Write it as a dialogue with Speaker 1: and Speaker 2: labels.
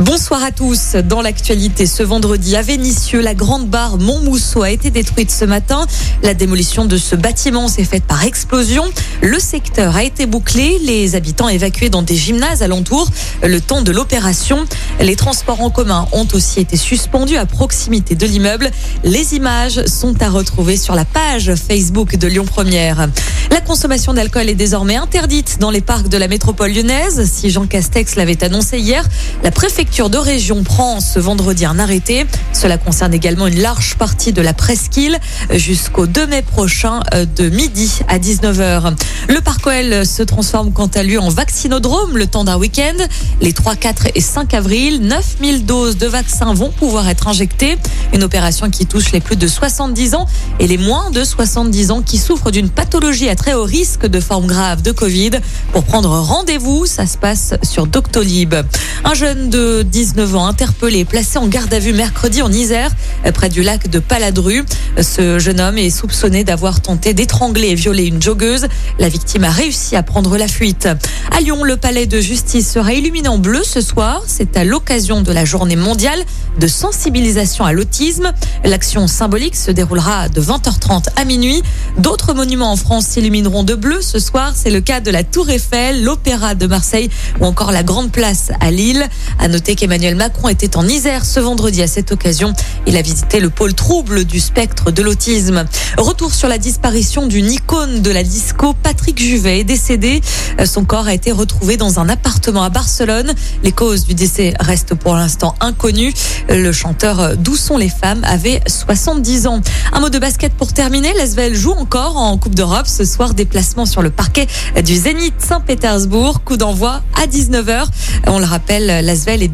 Speaker 1: Bonsoir à tous. Dans l'actualité, ce vendredi à Vénissieux, la grande barre Montmousseau a été détruite ce matin. La démolition de ce bâtiment s'est faite par explosion. Le secteur a été bouclé, les habitants évacués dans des gymnases alentours le temps de l'opération. Les transports en commun ont aussi été suspendus à proximité de l'immeuble. Les images sont à retrouver sur la page Facebook de Lyon Première. La consommation d'alcool est désormais interdite dans les parcs de la métropole lyonnaise. Si Jean Castex l'avait annoncé hier, la préfecture de région prend ce vendredi un arrêté. Cela concerne également une large partie de la presqu'île jusqu'au 2 mai prochain euh, de midi à 19h. Le parc OL se transforme quant à lui en vaccinodrome le temps d'un week-end. Les 3, 4 et 5 avril, 9000 doses de vaccins vont pouvoir être injectées. Une opération qui touche les plus de 70 ans et les moins de 70 ans qui souffrent d'une pathologie à très haut risque de forme grave de Covid. Pour prendre rendez-vous, ça se passe sur Doctolib. Un jeune de 19 ans interpellé placé en garde à vue mercredi en Isère, près du lac de Paladru. Ce jeune homme est soupçonné d'avoir tenté d'étrangler et violer une joggeuse. La victime a réussi à prendre la fuite. À Lyon, le palais de justice sera illuminé en bleu ce soir. C'est à l'occasion de la journée mondiale de sensibilisation à l'autisme. L'action symbolique se déroulera de 20h30 à minuit. D'autres monuments en France s'illuminent de bleu ce soir. C'est le cas de la Tour Eiffel, l'Opéra de Marseille ou encore la Grande Place à Lille. Noter qu'Emmanuel Macron était en Isère ce vendredi à cette occasion. Il a visité le pôle trouble du spectre de l'autisme. Retour sur la disparition d'une icône de la disco. Patrick Juvet est décédé. Son corps a été retrouvé dans un appartement à Barcelone. Les causes du décès restent pour l'instant inconnues. Le chanteur D'où sont les femmes avait 70 ans. Un mot de basket pour terminer. L'Asvel joue encore en Coupe d'Europe ce soir déplacement sur le parquet du Zénith Saint-Pétersbourg. Coup d'envoi à 19h. On le rappelle, l'Asvel est